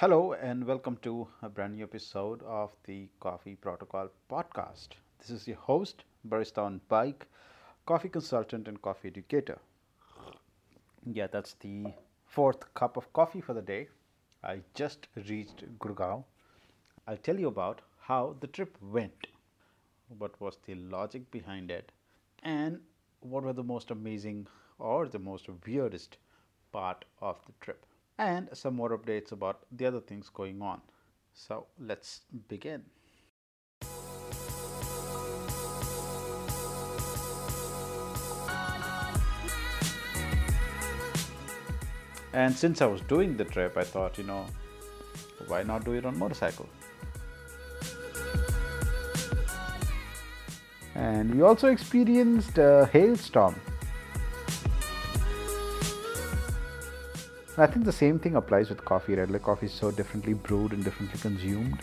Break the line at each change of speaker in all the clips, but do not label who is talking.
Hello, and welcome to a brand new episode of the Coffee Protocol podcast. This is your host, Barista on Bike, coffee consultant, and coffee educator. Yeah, that's the fourth cup of coffee for the day. I just reached Gurgaon. I'll tell you about how the trip went, what was the logic behind it, and what were the most amazing or the most weirdest part of the trip and some more updates about the other things going on. So let's begin. And since I was doing the trip, I thought, you know, why not do it on motorcycle? And we also experienced a hailstorm I think the same thing applies with coffee, right? Like coffee is so differently brewed and differently consumed.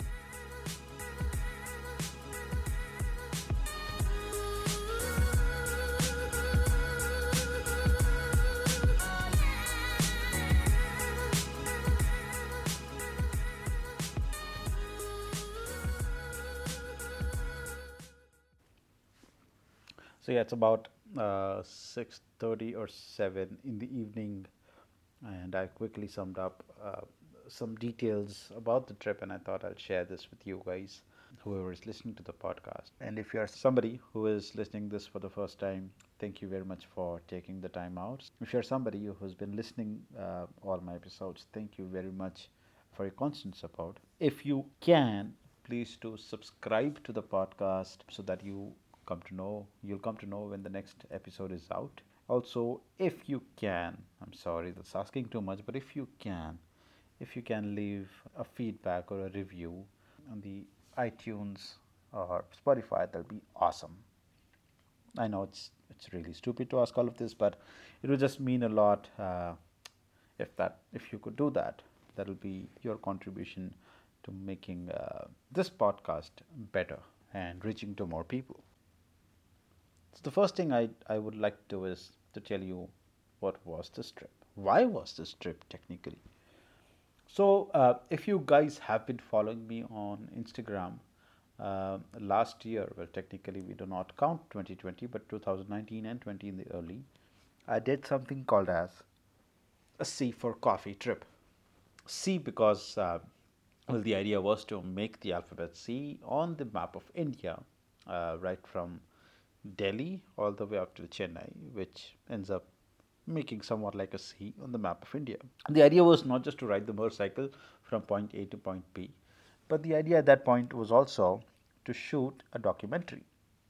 So yeah, it's about uh, 6:30 or 7 in the evening and I quickly summed up uh, some details about the trip, and I thought I'll share this with you guys, whoever is listening to the podcast. And if you are somebody who is listening this for the first time, thank you very much for taking the time out. If you're somebody who's been listening uh, all my episodes, thank you very much for your constant support. If you can, please do subscribe to the podcast so that you come to know you'll come to know when the next episode is out also if you can i'm sorry that's asking too much but if you can if you can leave a feedback or a review on the itunes or spotify that'll be awesome. I know it's it's really stupid to ask all of this but it would just mean a lot uh, if that if you could do that. That'll be your contribution to making uh, this podcast better and reaching to more people. So the first thing I, I would like to do is to tell you what was this trip. Why was this trip technically? So, uh, if you guys have been following me on Instagram uh, last year, well, technically we do not count 2020, but 2019 and 20 in the early, I did something called as a C for coffee trip. C because, uh, well, the idea was to make the alphabet C on the map of India, uh, right from Delhi all the way up to Chennai, which ends up making somewhat like a C on the map of India. The idea was not just to ride the motorcycle from point A to point B, but the idea at that point was also to shoot a documentary.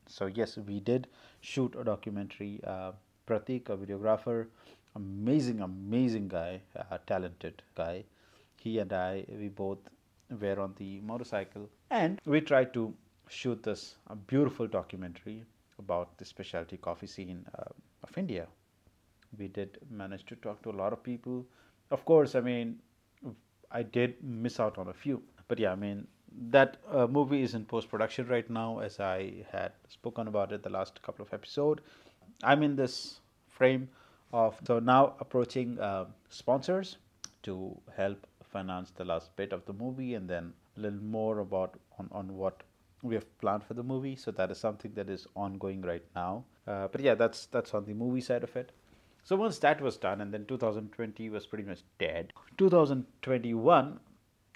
So, yes, we did shoot a documentary. Uh, Pratik, a videographer, amazing, amazing guy, uh, talented guy. He and I, we both were on the motorcycle and we tried to shoot this a beautiful documentary about the specialty coffee scene uh, of India. We did manage to talk to a lot of people. Of course, I mean, I did miss out on a few, but yeah, I mean, that uh, movie is in post production right now, as I had spoken about it the last couple of episodes. I'm in this frame of so now approaching uh, sponsors to help finance the last bit of the movie and then a little more about on, on what we have planned for the movie so that is something that is ongoing right now. Uh, but yeah that's that's on the movie side of it. So once that was done and then 2020 was pretty much dead 2021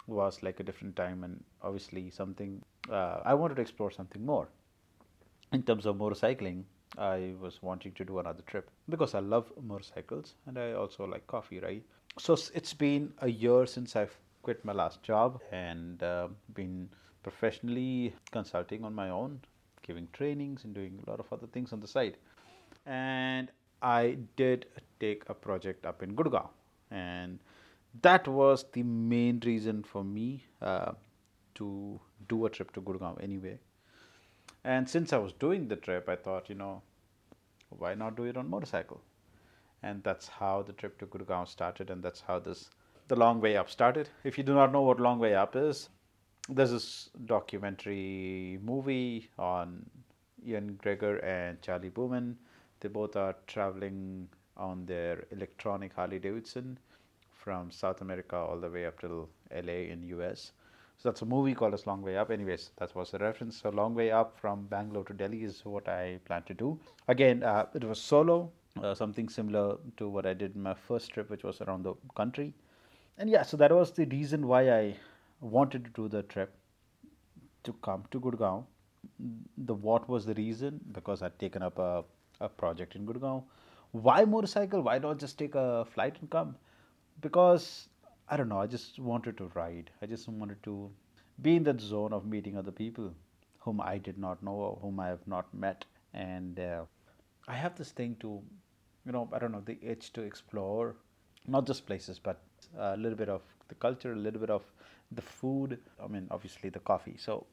was like a different time and obviously something uh, i wanted to explore something more. In terms of motorcycling i was wanting to do another trip because i love motorcycles and i also like coffee right? So it's been a year since i've quit my last job and uh, been professionally consulting on my own, giving trainings and doing a lot of other things on the side. And I did take a project up in Gurgaon, and that was the main reason for me uh, to do a trip to Gurgaon anyway. And since I was doing the trip, I thought, you know, why not do it on motorcycle? And that's how the trip to Gurgaon started, and that's how this the long way up started. If you do not know what long way up is, there's this documentary movie on Ewan McGregor and Charley Boorman. They both are traveling on their electronic Harley Davidson from South America all the way up till LA in US. So that's a movie called as Long Way Up. Anyways, that was the reference. So Long Way Up from Bangalore to Delhi is what I plan to do. Again, uh, it was solo, uh, something similar to what I did my first trip, which was around the country. And yeah, so that was the reason why I wanted to do the trip to come to Gurgaon. The what was the reason? Because I'd taken up a, a project in Gurgaon. Why motorcycle? Why not just take a flight and come? Because I don't know. I just wanted to ride. I just wanted to be in that zone of meeting other people whom I did not know or whom I have not met. And uh, I have this thing to, you know, I don't know, the itch to explore not just places, but a little bit of the culture, a little bit of the food. I mean, obviously the coffee. So,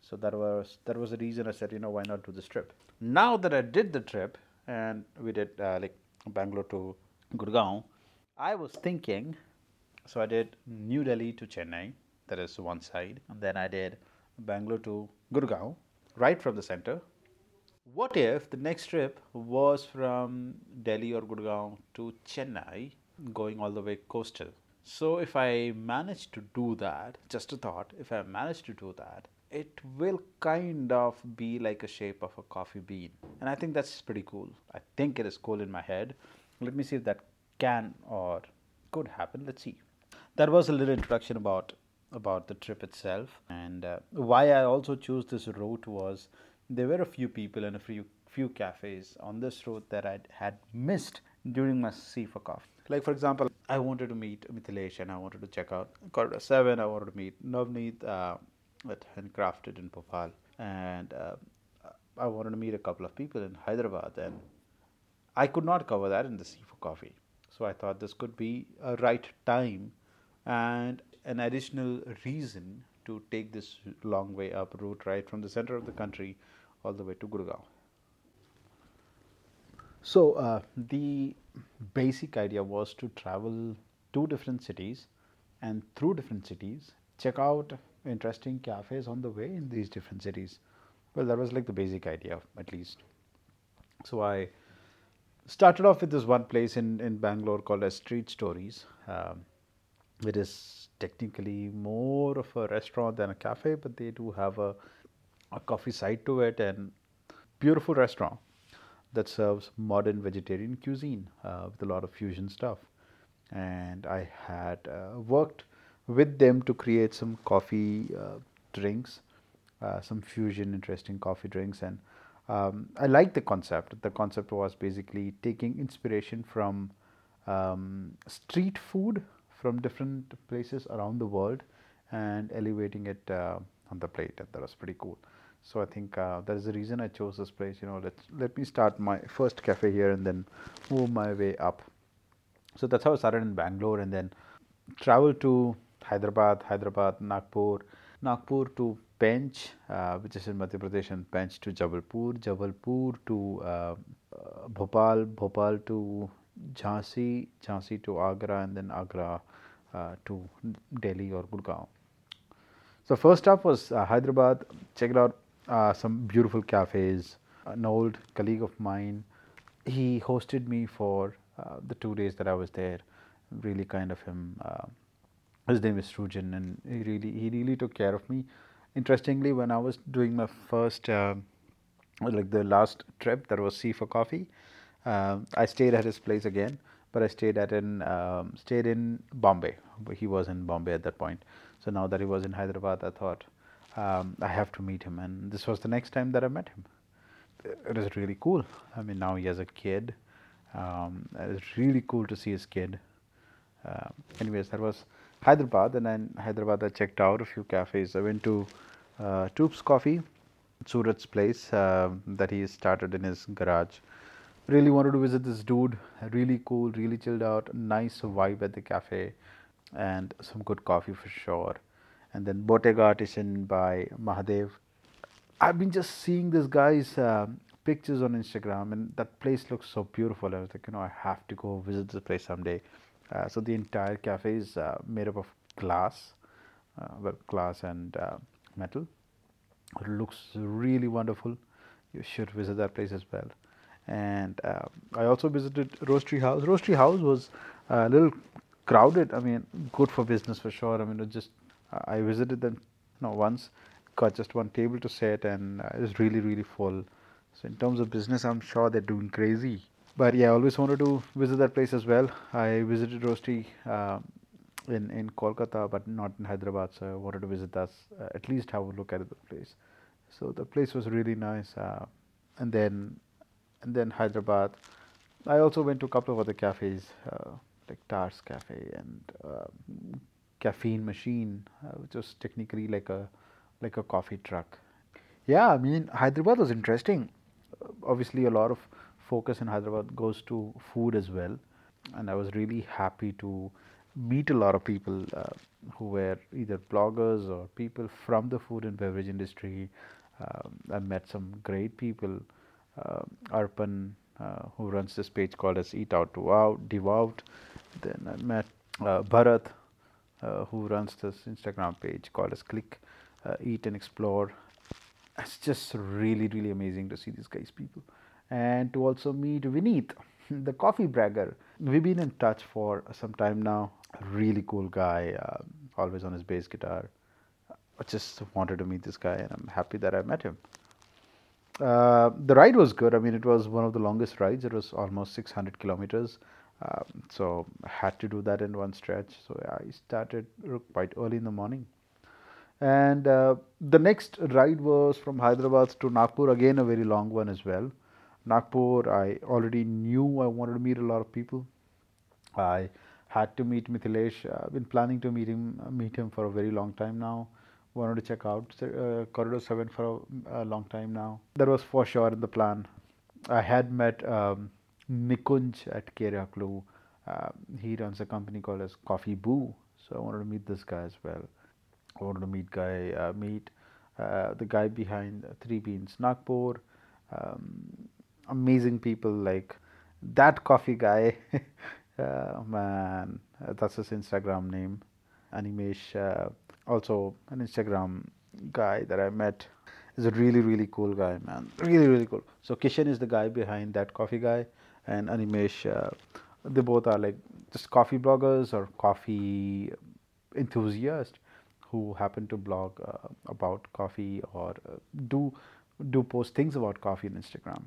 so that was that was the reason I said, you know, why not do this trip? Now that I did the trip and we did uh, like Bangalore to Gurgaon, I was thinking so I did New Delhi to Chennai, that is one side, and then I did Bangalore to Gurgaon, right from the center. What if the next trip was from Delhi or Gurgaon to Chennai, going all the way coastal? So if I manage to do that, just a thought, if I manage to do that, it will kind of be like a shape of a coffee bean. And I think that's pretty cool. I think it is cool in my head. Let me see if that can or could happen. Let's see that was a little introduction about about the trip itself and uh, why I also chose this route was there were a few people and a few few cafes on this route that I had missed during my C for coffee. Like for example, I wanted to meet Mithilesh and I wanted to check out Corridor 7. I wanted to meet Navneet uh, at Handcrafted in Bhopal and uh, I wanted to meet a couple of people in Hyderabad and I could not cover that in the C for coffee. So I thought this could be a right time and an additional reason to take this long way up route right from the center of the country all the way to Gurgaon. So uh, the basic idea was to travel to different cities and through different cities check out interesting cafes on the way in these different cities. Well, that was like the basic idea, at least. So I started off with this one place in, in Bangalore called as Street Stories. Um, it is technically more of a restaurant than a cafe, but they do have a, a coffee side to it and beautiful restaurant that serves modern vegetarian cuisine uh, with a lot of fusion stuff. And I had uh, worked with them to create some coffee uh, drinks, some fusion interesting coffee drinks, and um, I liked the concept. The concept was basically taking inspiration from um, street food from different places around the world and elevating it uh, on the plate. And that was pretty cool. So I think uh, that is the reason I chose this place. You know, let let me start my first cafe here and then move my way up. So that's how I started in Bangalore and then traveled to Hyderabad, Hyderabad, Nagpur, Nagpur to Pench, uh, which is in Madhya Pradesh, and Pench to Jabalpur, Jabalpur to uh, uh Bhopal, Bhopal to Jhansi, Jhansi to Agra, and then Agra uh, to Delhi or Gurgaon. So first stop was uh, Hyderabad. Checked out uh, some beautiful cafes. An old colleague of mine, he hosted me for uh, the two days that I was there. Really kind of him. Uh, his name is Srujan, and he really he really took care of me. Interestingly, when I was doing my first uh, like the last trip, that was C for Coffee. Uh, I stayed at his place again, but I stayed at in um, stayed in Bombay. He was in Bombay at that point. So now that he was in Hyderabad, I thought um, I have to meet him, and this was the next time that I met him. It was really cool. I mean, now he has a kid. Um, it's really cool to see his kid. Uh, anyways, that was Hyderabad, and then Hyderabad I checked out a few cafes. I went to uh, Tubes Coffee, Surat's place uh, that he started in his garage really wanted to visit this dude really cool really chilled out nice vibe at the cafe and some good coffee for sure and then bottega artisan by mahadev i've been just seeing this guy's uh, pictures on instagram and that place looks so beautiful i was like you know i have to go visit this place someday uh, so the entire cafe is uh, made up of glass uh, well glass and uh, metal it looks really wonderful you should visit that place as well and uh, I also visited Roastery House. Roastery House was a little crowded. I mean, good for business for sure. I mean, it just I visited them know, once, got just one table to sit, and uh, it was really really full. So in terms of business, I'm sure they're doing crazy. But yeah, I always wanted to visit that place as well. I visited Roastery uh, in in Kolkata, but not in Hyderabad. So I wanted to visit that, uh, at least have a look at the place. So the place was really nice. Uh, and then and then Hyderabad. I also went to a couple of other cafes uh, like Tars Cafe and uh, Caffeine Machine, uh, which was technically like a like a coffee truck. Yeah, I mean Hyderabad was interesting. Obviously, a lot of focus in Hyderabad goes to food as well, and I was really happy to meet a lot of people uh, who were either bloggers or people from the food and beverage industry. Um, I met some great people. Uh, Arpan, uh, who runs this page called as Eat Out to Out, Devout. Then I met uh, Bharat, uh, who runs this Instagram page called as Click, uh, Eat and Explore. It's just really, really amazing to see these guys, people. And to also meet Vineet, the coffee bragger. We've been in touch for some time now. Really cool guy, uh, always on his bass guitar. I just wanted to meet this guy, and I'm happy that I met him. Uh, the ride was good. I mean, it was one of the longest rides. It was almost 600 kilometers. Um, so I had to do that in one stretch. So I started quite early in the morning. And uh, the next ride was from Hyderabad to Nagpur, again a very long one as well. Nagpur, I already knew I wanted to meet a lot of people. I had to meet Mithilesh. I've been planning to meet him, meet him for a very long time now wanted to check out uh, Corridor 7 for a, a, long time now. That was for sure in the plan. I had met um, Nikunj at Keraklu. Uh, he runs a company called as Coffee Boo. So I wanted to meet this guy as well. I wanted to meet guy uh, meet uh, the guy behind Three Beans Nagpur. Um, amazing people like that coffee guy. Uh, man, that's his Instagram name. Animesh uh, also an Instagram guy that I met is a really really cool guy, man. Really really cool. So Kishan is the guy behind that coffee guy, and Animesh. Uh, they both are like just coffee bloggers or coffee enthusiasts who happen to blog uh, about coffee or uh, do do post things about coffee on Instagram.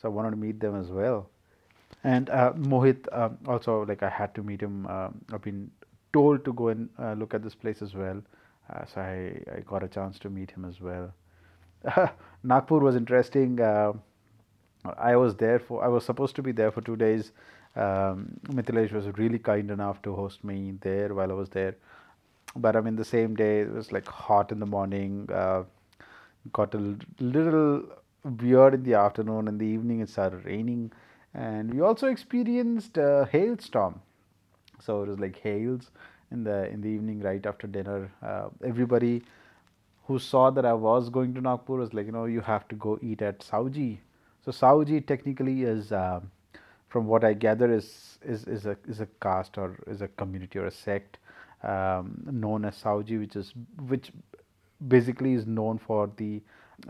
So I wanted to meet them as well. And uh, Mohit um, also like I had to meet him. Um, I've been told to go and look at this place as well. So I, I got a chance to meet him as well. Nagpur was interesting. I was there for, I was supposed to be there for two days. Um, Mithilesh was really kind enough to host me there while I was there. But I mean, the same day, it was like hot in the morning, uh, got a little weird in the afternoon. and the evening, it started raining. And we also experienced a hailstorm so it was like hails in the in the evening right after dinner. Uh, everybody who saw that I was going to Nagpur was like, you know, you have to go eat at Sauji. So Sauji technically is, uh, from what I gather, is is is a is a caste or is a community or a sect um, known as Sauji, which is which basically is known for the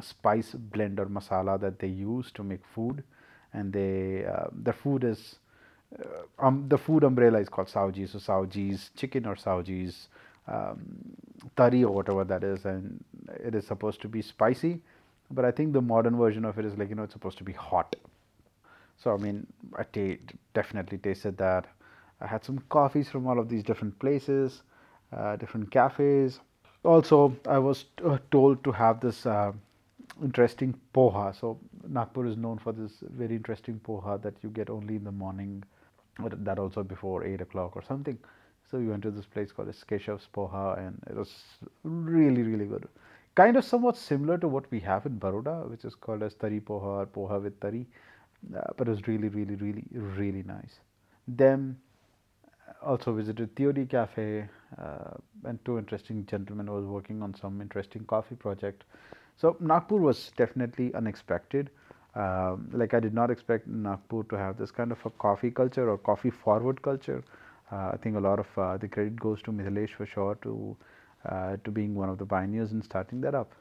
spice blend or masala that they use to make food, and they uh, the food is uh, um, the food umbrella is called Sauji. So Sauji's chicken or Sauji's um, tari or whatever that is, and it is supposed to be spicy. But I think the modern version of it is like you know it's supposed to be hot. So I mean, I t- definitely tasted that. I had some coffees from all of these different places, uh, different cafes. Also, I was t- uh, told to have this uh, interesting poha. So Nagpur is known for this very interesting poha that you get only in the morning that also before 8 o'clock or something. So we went to this place called Keshav's Poha and it was really, really good. Kind of somewhat similar to what we have in Baroda, which is called as Tari Poha or Poha with Tari. Uh, but it was really, really, really, really nice. Then also visited Theory Cafe uh, and two interesting gentlemen was working on some interesting coffee project. So Nagpur was definitely unexpected. Um, like I did not expect Nagpur to have this kind of a coffee culture or coffee forward culture. Uh, I think a lot of uh, the credit goes to Mithilesh for sure to uh, to being one of the pioneers in starting that up.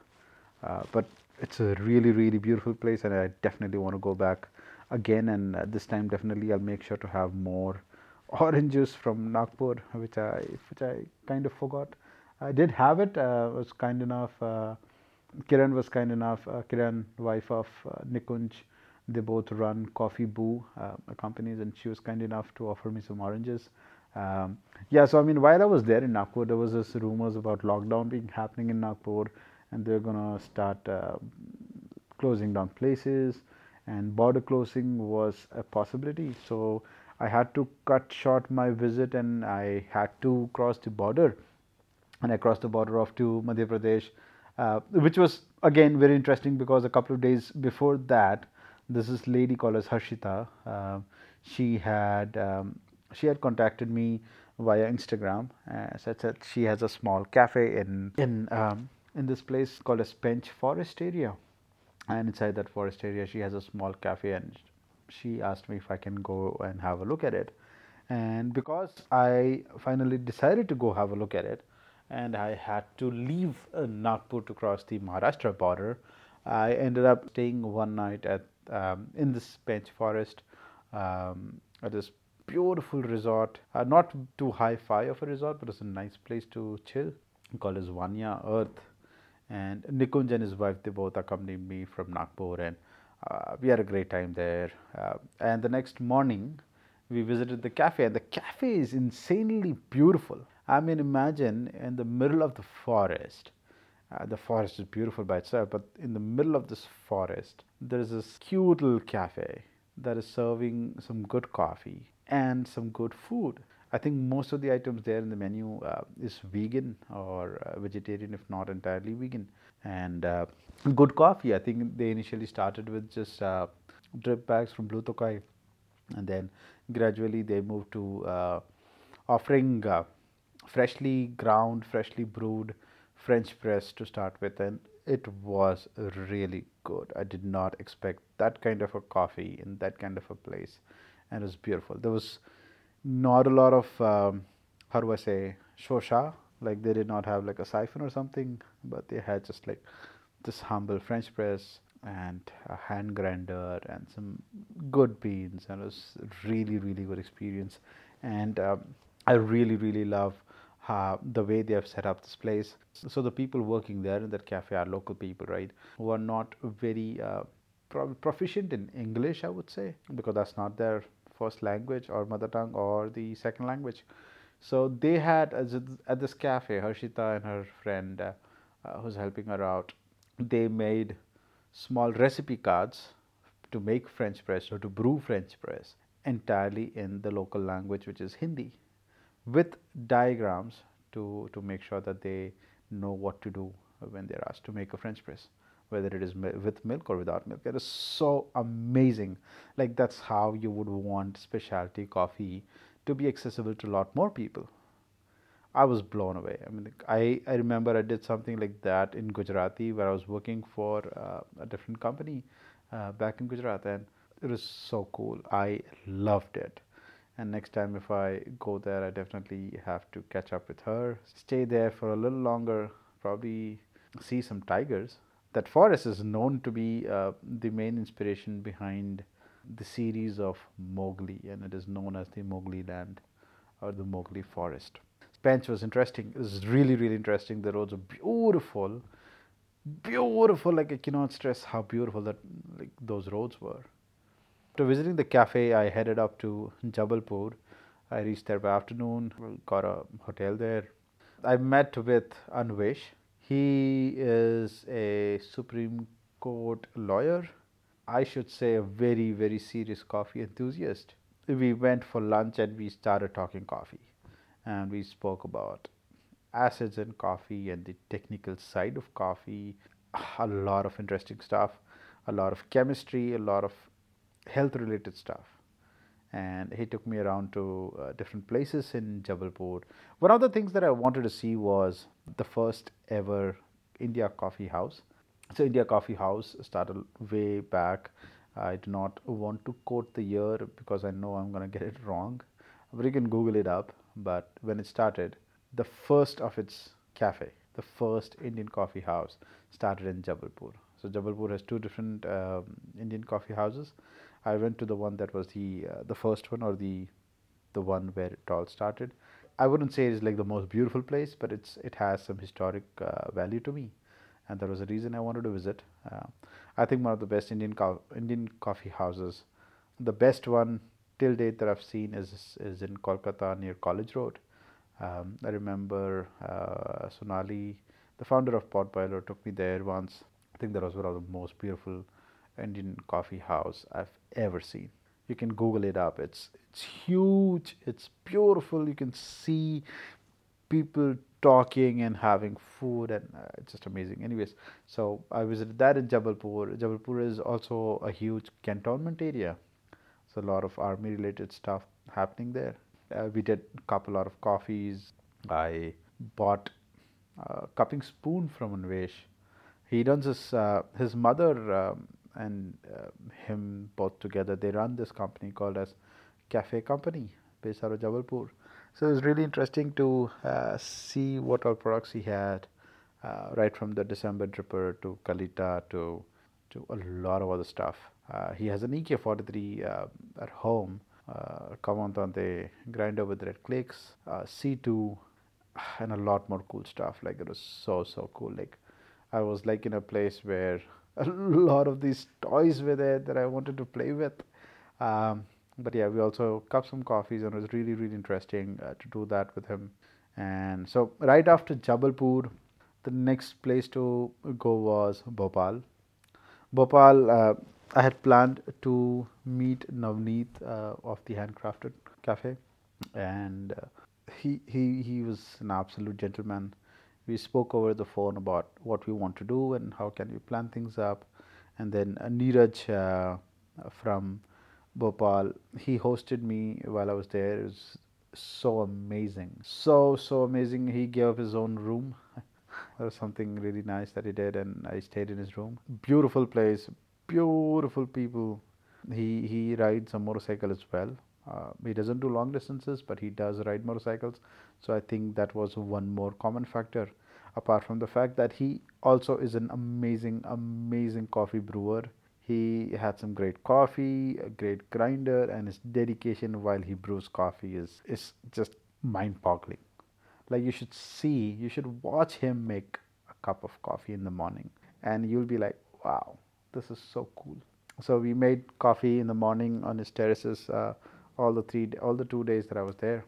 Uh, but it's a really really beautiful place, and I definitely want to go back again. And this time, definitely, I'll make sure to have more orange juice from Nagpur, which I which I kind of forgot. I did have it. Uh, was kind enough. Uh, Kiran was kind enough. Uh, Kiran, wife of uh, Nikunj, they both run Coffee Boo uh, companies, and she was kind enough to offer me some oranges. Um, yeah, so I mean, while I was there in Nagpur, there was this rumors about lockdown being happening in Nagpur, and they're gonna start uh, closing down places, and border closing was a possibility. So I had to cut short my visit, and I had to cross the border, and I crossed the border off to Madhya Pradesh, uh, which was again very interesting because a couple of days before that, this is lady called as Harshita. Uh, she had um, she had contacted me via Instagram. Uh, said that she has a small cafe in in um, in this place called as Pench Forest area, and inside that forest area, she has a small cafe, and she asked me if I can go and have a look at it. And because I finally decided to go have a look at it, and I had to leave uh, Nagpur to cross the Maharashtra border, I ended up staying one night at um, in this Pench Forest um, at this beautiful resort, uh, not too high-fi of a resort, but it's a nice place to chill. Called as Vanya Earth, and Nikunj and his wife they both accompanied me from Nagpur, and uh, we had a great time there. Uh, and the next morning, we visited the cafe, and the cafe is insanely beautiful. I mean, imagine in the middle of the forest. Uh, the forest is beautiful by itself, but in the middle of this forest, there is this cute little cafe that is serving some good coffee and some good food. I think most of the items there in the menu uh, is vegan or uh, vegetarian, if not entirely vegan. And uh, good coffee. I think they initially started with just uh, drip bags from Blue Tokai, and then gradually they moved to uh, offering uh, freshly ground, freshly brewed French press to start with, and it was really good. I did not expect that kind of a coffee in that kind of a place, and it was beautiful. There was not a lot of um, how do I say shosha, like they did not have like a siphon or something, but they had just like this humble French press and a hand grinder and some good beans, and it was really really good experience. And um, I really really love uh, the way they have set up this place. So the people working there in that cafe are local people, right? Who are not very uh, proficient in English, I would say, because that's not their first language or mother tongue or the second language. So they had at this cafe, Harshita and her friend uh, uh, who's helping her out, they made small recipe cards to make French press or to brew French press entirely in the local language, which is Hindi with diagrams to, to make sure that they know what to do when they're asked to make a French press, whether it is with milk or without milk. It is so amazing. Like that's how you would want specialty coffee to be accessible to a lot more people. I was blown away. I mean, I, I remember I did something like that in Gujarati where I was working for uh, a different company uh, back in Gujarat, and it was so cool. I loved it and next time if I go there, I definitely have to catch up with her, stay there for a little longer, probably see some tigers. That forest is known to be uh, the main inspiration behind the series of Mowgli, and it is known as the Mowgli land or the Mowgli forest. Pench was interesting. It was really, really interesting. The roads are beautiful, beautiful. Like I cannot stress how beautiful that like those roads were. After visiting the cafe, I headed up to Jabalpur. I reached there by afternoon, got a hotel there. I met with Anvesh. He is a Supreme Court lawyer. I should say a very, very serious coffee enthusiast. We went for lunch and we started talking coffee. And we spoke about acids in coffee and the technical side of coffee. A lot of interesting stuff, a lot of chemistry, a lot of health related stuff and he took me around to uh, different places in Jabalpur. One of the things that I wanted to see was the first ever India Coffee House. So, India Coffee House started way back. I do not want to quote the year because I know I'm going to get it wrong, but you can Google it up. But when it started, the first of its cafe, the first Indian coffee house, started in Jabalpur. So, Jabalpur has two different um, Indian coffee houses I went to the one that was the uh, the first one or the the one where it all started. I wouldn't say it's like the most beautiful place, but it's it has some historic uh, value to me, and there was a reason I wanted to visit. Uh, I think one of the best Indian co- Indian coffee houses, the best one till date that I've seen is is in Kolkata near College Road. Um, I remember uh, Sonali, the founder of Pot took me there once. I think that was one of the most beautiful Indian coffee house I've ever seen. You can Google it up. It's it's huge. It's beautiful. You can see people talking and having food, and uh, it's just amazing. Anyways, so I visited that in Jabalpur. Jabalpur is also a huge cantonment area, so a lot of army related stuff happening there. Uh, we did a couple lot of coffees. I bought a cupping spoon from Anvesh. He runs his uh, his mother um, and uh, him both together. They run this company called as Cafe Company based out of Jabalpur. So it was really interesting to uh, see what all products he had, uh, right from the December dripper to Kalita to to a lot of other stuff. Uh, he has an EK43 uh, at home, uh, Comandante grinder with Red Clix, uh, C2, and a lot more cool stuff. Like it was so so cool. Like I was like in a place where a lot of these toys were there that I wanted to play with. Um, but yeah, we also cupped some coffees and it was really, really interesting uh, to do that with him. And so, right after Jabalpur, the next place to go was Bhopal. Bhopal, uh, I had planned to meet Navneet uh, of the Handcrafted Cafe, and uh, he he he was an absolute gentleman. We spoke over the phone about what we want to do and how can we plan things up, and then uh, Neeraj uh, from Bhopal, he hosted me while I was there. It was so amazing, so so amazing. He gave up his own room. That was something really nice that he did, and I stayed in his room. Beautiful place, beautiful people. He he rides a motorcycle as well. Uh, he doesn't do long distances, but he does ride motorcycles. So I think that was one more common factor, apart from the fact that he also is an amazing, amazing coffee brewer. He had some great coffee, a great grinder, and his dedication while he brews coffee is is just mind-boggling. Like you should see, you should watch him make a cup of coffee in the morning, and you'll be like, wow, this is so cool. So we made coffee in the morning on his terraces. Uh, all the three, all the two days that I was there,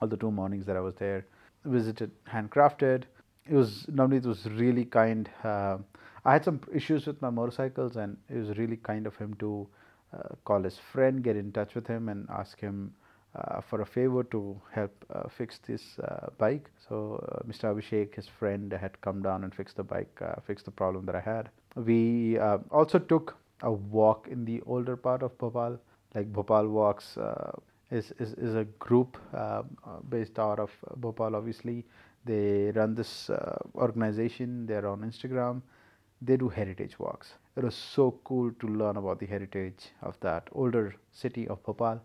all the two mornings that I was there, visited handcrafted. It was it was really kind. Uh, I had some issues with my motorcycles, and it was really kind of him to uh, call his friend, get in touch with him, and ask him uh, for a favor to help uh, fix this uh, bike. So uh, Mr. Abhishek, his friend, had come down and fixed the bike, uh, fixed the problem that I had. We uh, also took a walk in the older part of Bhopal, like Bhopal Walks. Is, is, is a group uh, uh, based out of Bhopal, obviously. They run this uh, organization, they're on Instagram. They do heritage walks. It was so cool to learn about the heritage of that older city of Bhopal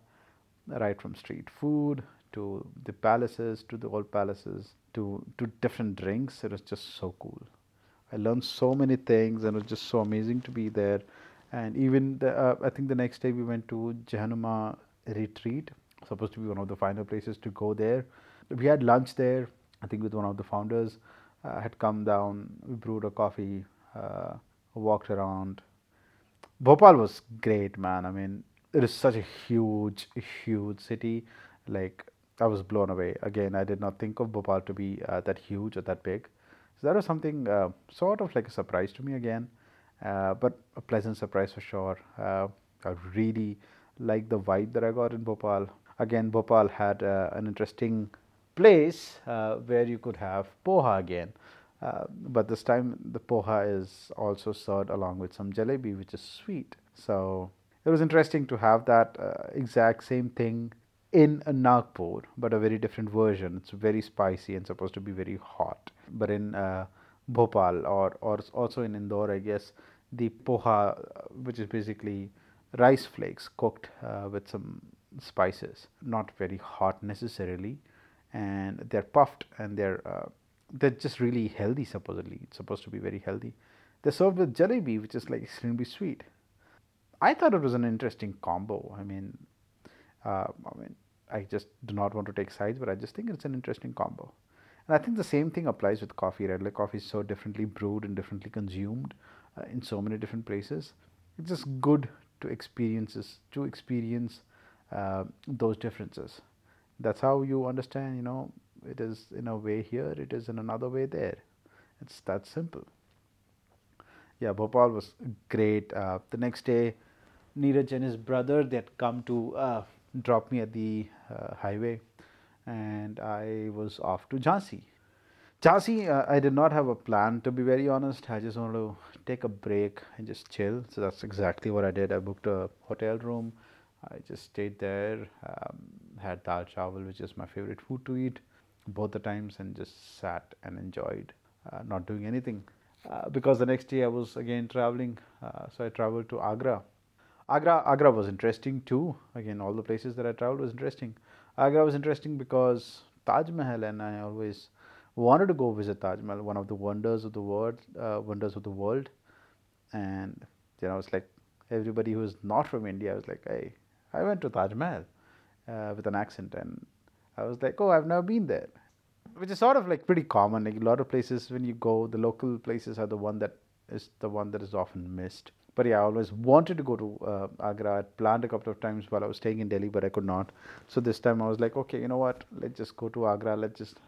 right from street food to the palaces to the old palaces to to different drinks. It was just so cool. I learned so many things and it was just so amazing to be there. And even the, uh, i think the next day we went to Jehan Numa retreat supposed to be one of the final places to go there we had lunch there i think with one of the founders uh, had come down we brewed a coffee uh, walked around bhopal was great man i mean it is such a huge, huge city. Like I was blown away. Again, I did not think of Bhopal to be uh, that huge or that big. So that was something uh, sort of like a surprise to me again, uh, but a pleasant surprise for sure. Uh, I really like the vibe that I got in Bhopal. Again, Bhopal had uh, an interesting place uh, where you could have poha again. but this time the poha is also served along with some jalebi, which is sweet. So it was interesting to have that uh, exact same thing in Nagpur, but a very different version. It's very spicy and supposed to be very hot. But in uh, Bhopal or, or also in Indore, I guess, the poha, uh, which is basically rice flakes cooked uh, with some spices, not very hot necessarily, and they're puffed and they're uh, they're just really healthy. Supposedly, it's supposed to be very healthy. They're served with jalebi, which is like extremely sweet. I thought it was an interesting combo. I mean, uh, I mean, I just do not want to take sides, but I just think it's an interesting combo. And I think the same thing applies with coffee, right? Like coffee is so differently brewed and differently consumed uh, in so many different places. It's just good to experiences to experience uh, those differences. That's how you understand. You know, it is in a way here, it is in another way there. It's that simple. Yeah, Bhopal was great. Uh, the next day, Neeraj and his brother they had come to uh, drop me at the uh, highway, and I was off to Jhansi. Jhansi, uh, I did not have a plan to be very honest. I just wanted to take a break and just chill. So that's exactly what I did. I booked a hotel room. I just stayed there, um, had dal chawal, which is my favorite food to eat, both the times, and just sat and enjoyed, uh, not doing anything. Uh, because the next day I was again traveling, uh, so I traveled to Agra Agra, Agra was interesting too. Again, all the places that I traveled was interesting. Agra was interesting because Taj Mahal, and I always wanted to go visit Taj Mahal, one of the wonders of the world, uh, wonders of the world. And you know, it's like everybody who's not from India was like, "Hey, I went to Taj Mahal uh, with an accent," and I was like, "Oh, I've never been there," which is sort of like pretty common. Like a lot of places, when you go, the local places are the one that is the one that is often missed but yeah, I always wanted to go to uh, Agra. I planned a couple of times while I was staying in Delhi, but I could not. So this time I was like, okay, you know what? Let's just go to Agra. Let's just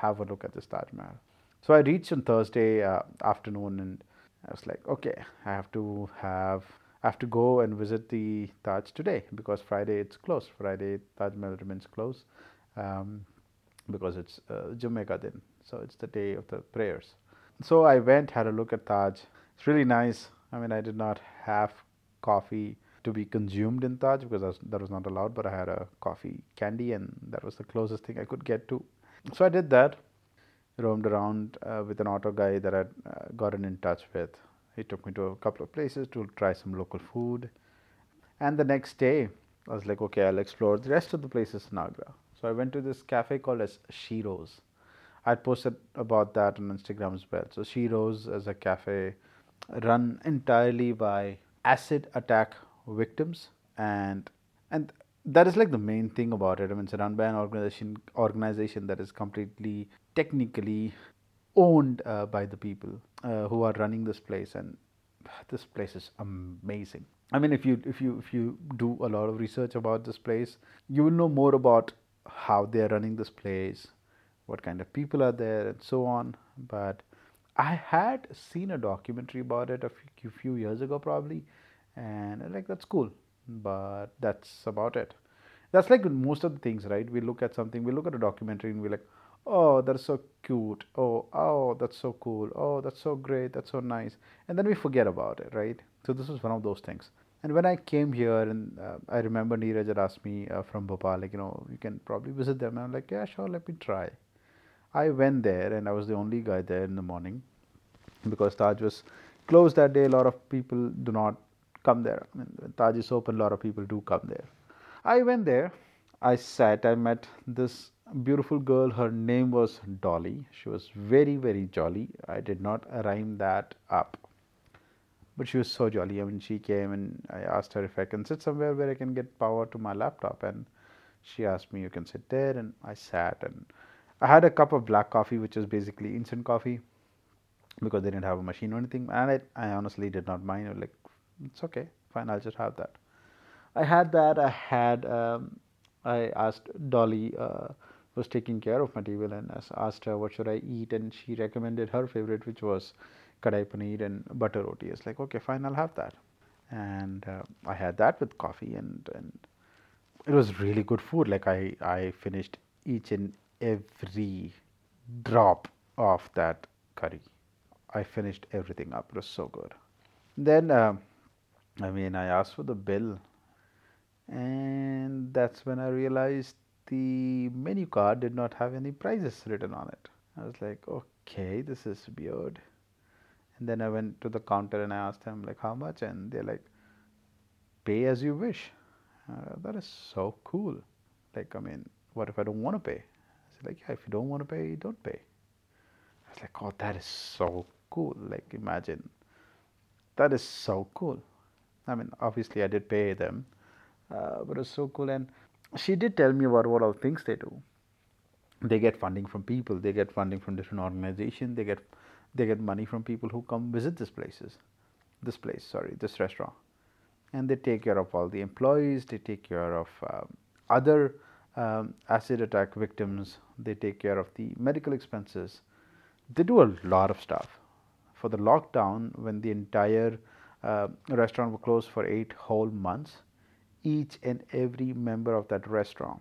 have a look at this Taj Mahal. So I reached on Thursday uh, afternoon, and I was like, okay, I have to have I have to go and visit the Taj today because Friday it's closed. Friday Taj Mahal remains closed um, because it's uh, ka din, so it's the day of the prayers. So I went, had a look at Taj. It's really nice. I mean, I did not have coffee to be consumed in Taj because that was not allowed, but I had a coffee candy, and that was the closest thing I could get to. So I did that, roamed around uh, with an auto guy that I'd uh, gotten in touch with. He took me to a couple of places to try some local food. And the next day, I was like, okay, I'll explore the rest of the places in Agra. So I went to this cafe called as Shiro's. I posted about that on Instagram as well. So Shiro's is a cafe run entirely by acid attack victims and and that is like the main thing about it. I mean, it's run by an organization organization that is completely technically owned uh, by the people uh, who are running this place, and this place is amazing. I mean, if you if you if you do a lot of research about this place, you will know more about how they are running this place, what kind of people are there, and so on. But I had seen a documentary about it a few, few years ago, probably, and I'm like that's cool, but that's about it. That's like most of the things, right? We look at something, we look at a documentary, and we're like, oh, that's so cute. Oh, oh, that's so cool. Oh, that's so great. That's so nice. And then we forget about it, right? So this was one of those things. And when I came here, and uh, I remember Neeraj had asked me uh, from Bhopal, like, you know, you can probably visit them. And I'm like, yeah, sure, let me try. I went there and I was the only guy there in the morning because Taj was closed that day. A lot of people do not come there. I mean, when Taj is open, a lot of people do come there. I went there. I sat. I met this beautiful girl. Her name was Dolly. She was very, very jolly. I did not rhyme that up. But she was so jolly. I mean, she came and I asked her if I can sit somewhere where I can get power to my laptop. And she asked me, You can sit there. And I sat and I had a cup of black coffee, which is basically instant coffee because they didn't have a machine or anything. And I, I honestly did not mind. Like, it's okay, fine, I'll just have that. I had that. I had, um, I asked Dolly, uh, was taking care of my table, and I asked her what should I eat, and she recommended her favorite, which was kadai paneer and butter roti. It's like, okay, fine, I'll have that. And uh, I had that with coffee, and, and it was really good food. Like I, I finished each and every drop of that curry. I finished everything up. It was so good. Then, uh, I mean, I asked for the bill, and that's when I realized the menu card did not have any prices written on it. I was like, okay, this is weird. And then I went to the counter and I asked them like how much, and they're like, pay as you wish. Uh, that is so cool. Like, I mean, what if I don't want to pay? I said like, yeah, if you don't want to pay, don't pay. I was like, oh, that is so cool. Like, imagine that is so cool. I mean, obviously, I did pay them, uh, but it was so cool. And she did tell me about what all things they do. They get funding from people. They get funding from different organizations. They get they get money from people who come visit these places, this place. Sorry, this restaurant, and they take care of all the employees. They take care of um, other um, acid attack victims. They take care of the medical expenses. They do a lot of stuff. For the lockdown, when the entire uh, restaurant was closed for eight whole months, each and every member of that restaurant,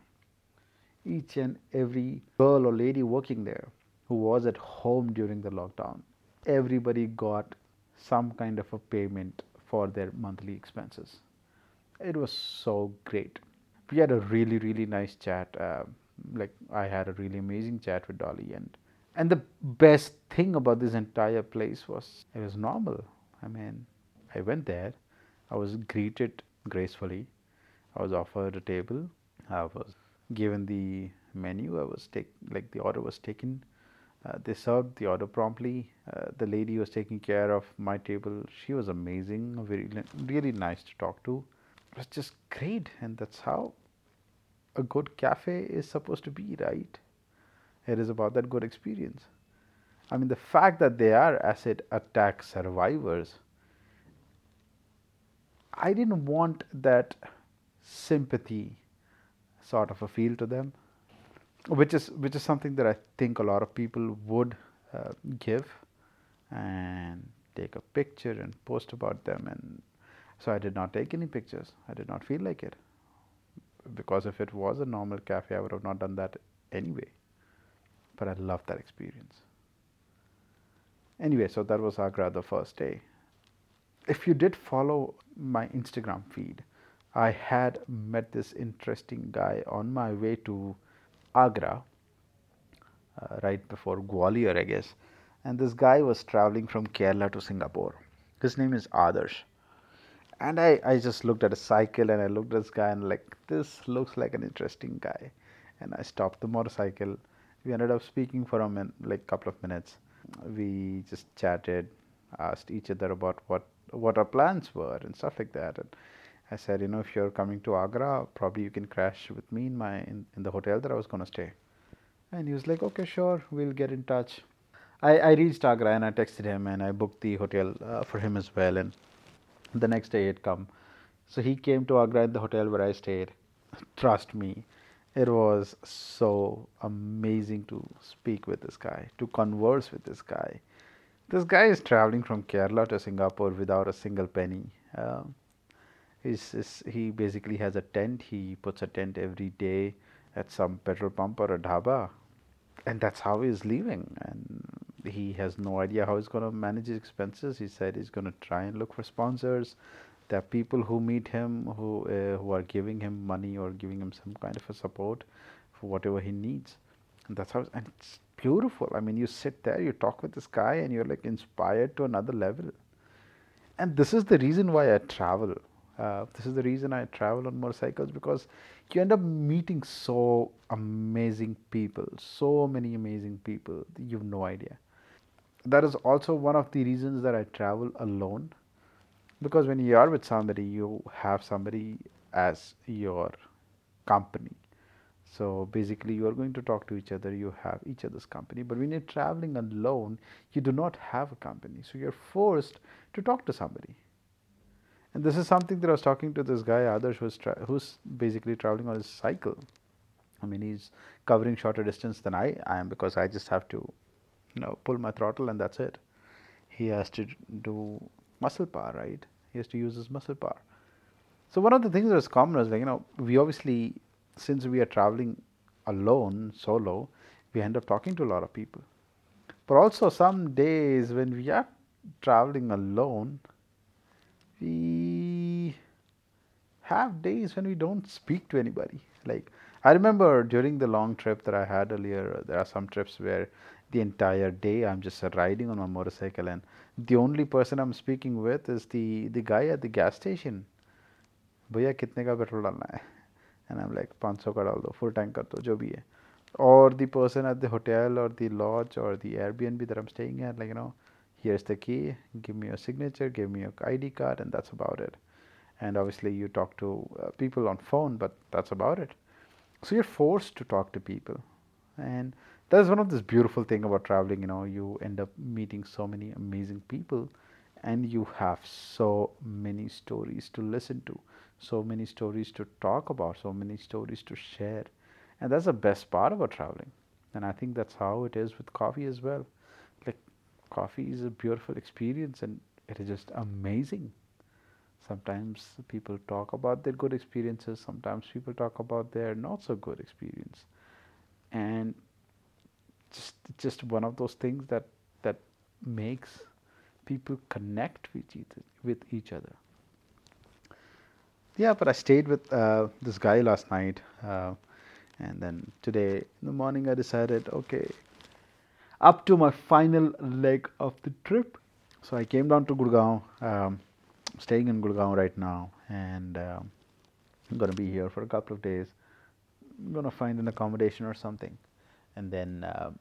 each and every girl or lady working there who was at home during the lockdown, everybody got some kind of a payment for their monthly expenses. It was so great. We had a really, really nice chat. Uh, like I had a really amazing chat with Dolly, and and the best thing about this entire place was it was normal. I mean, I went there, I was greeted gracefully, I was offered a table, I was given the menu, I was take like the order was taken. Uh, they served the order promptly. Uh, the lady was taking care of my table, she was amazing, very really nice to talk to. It was just great, and that's how a good cafe is supposed to be, right? It is about that good experience. I mean, the fact that they are acid attack survivors, I didn't want that sympathy sort of a feel to them, which is which is something that I think a lot of people would uh, give and take a picture and post about them and so I did not take any pictures. I did not feel like it because if it was a normal cafe, I would have not done that anyway. But I loved that experience. Anyway, so that was Agra the first day. If you did follow my Instagram feed, I had met this interesting guy on my way to Agra, uh, right before Gwalior, I guess. And this guy was traveling from Kerala to Singapore. His name is Adarsh and I, I just looked at a cycle and I looked at this guy and like this looks like an interesting guy and I stopped the motorcycle we ended up speaking for a min- like couple of minutes we just chatted asked each other about what what our plans were and stuff like that and I said you know if you're coming to Agra probably you can crash with me in my in, in the hotel that I was going to stay and he was like okay sure we'll get in touch I, I reached Agra and I texted him and I booked the hotel uh, for him as well and the next day it come. So he came to Agra in the hotel where I stayed. Trust me, it was so amazing to speak with this guy, to converse with this guy. This guy is traveling from Kerala to Singapore without a single penny. Uh, he's, he's, he basically has a tent. He puts a tent every day at some petrol pump or a dhaba, and that's how he's living. And he has no idea how he's going to manage his expenses. He said he's going to try and look for sponsors. There are people who meet him who uh, who are giving him money or giving him some kind of a support for whatever he needs. And that's how and it's beautiful. I mean, you sit there, you talk with this guy, and you're like inspired to another level. And this is the reason why I travel. Uh, this is the reason I travel on motorcycles because you end up meeting so amazing people, so many amazing people. You've no idea that is also one of the reasons that I travel alone because when you are with somebody you have somebody as your company so basically you are going to talk to each other you have each other's company but when you're traveling alone you do not have a company. So you're forced to talk to somebody. And this is something that I was talking to this guy Adarsh who's, tra- who's basically traveling on his cycle. I mean he's covering shorter distance than I I am because I just have to you know pull my throttle and that's it. He has to do muscle power right? He has to use his muscle power. So one of the things that is common is like you know we obviously since we are traveling alone solo we end up talking to a lot of people but also some days when we are traveling alone we have days when we don't speak to anybody like i remember during the long trip that i had earlier there are some trips where the entire day. I'm just riding on my motorcycle, and the only person I'm speaking with is the the guy at the gas station. भैया कितने का petrol डालना है and I'm like 500 ka do full tank kar do jo bhi hai or the person at the hotel or the lodge or the Airbnb that I'm staying at like you know here's the key give me your signature give me your ID card and that's about it. And obviously you talk to uh, people on phone but that's about it. So you're forced to talk to people. And that's one of this beautiful thing about traveling you know you end up meeting so many amazing people and you have so many stories to listen to so many stories to talk about so many stories to share. And that's the best part about traveling. And i think that's how it is with coffee as well. Like coffee is a beautiful experience and it is just amazing. Sometimes people talk about their good experiences sometimes people talk about their not so good experience. And just just one of those things that that makes people connect with each, with each other. Yeah but i stayed with uh, this guy last night uh, and then today in the morning i decided okay up to my final leg of the trip. So i came down to gurgaon um, staying in gurgaon right now and um, i'm to be here for a couple of days. I'm to find an accommodation or something. And then um,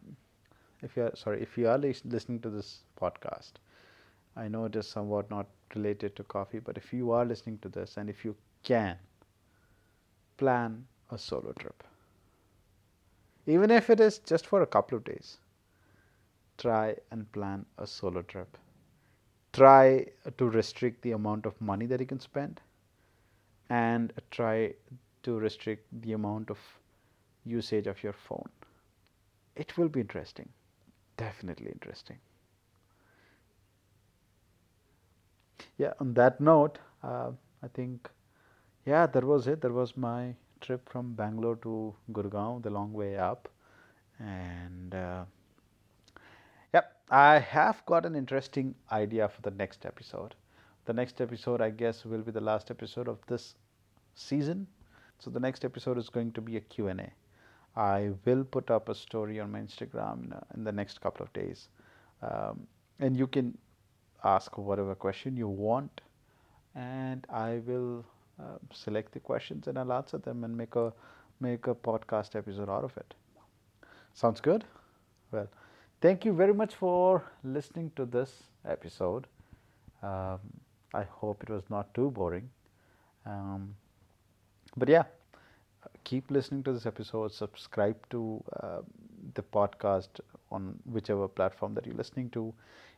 if you are sorry if you are listening to this podcast i know it is somewhat not related to coffee but if you are listening to this and if you can plan a solo trip. Even if it is just for a couple of days try and plan a solo trip. Try to restrict the amount of money that you can spend and try to restrict the amount of usage of your phone. It will be interesting. Definitely interesting yeah on that note uh, i think yeah that was it. That was my trip from bangalore to gurgaon the long way up. And uh, yep i have got an interesting idea for the next episode. The next episode i guess will be the last episode of this season. So the next episode is going to be a q&a I will put up a story on my Instagram in, the next couple of days. Um, and you can ask whatever question you want, and I will uh, select the questions and I'll answer them and make a make a podcast episode out of it. Sounds good? Well, thank you very much for listening to this episode. Um, I hope it was not too boring. Um, but yeah, keep listening to this episode, subscribe to uh, the podcast on whichever platform that you're listening to.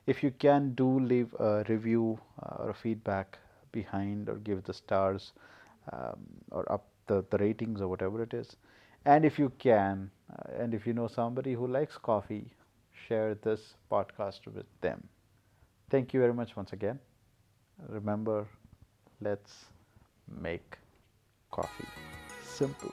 If you can, do leave a review uh, or a feedback behind or give the stars um, or up the, the ratings or whatever it is. And if you can, uh, and if you know somebody who likes coffee, share this podcast with them. Thank you very much once again. Remember, let's make coffee simple.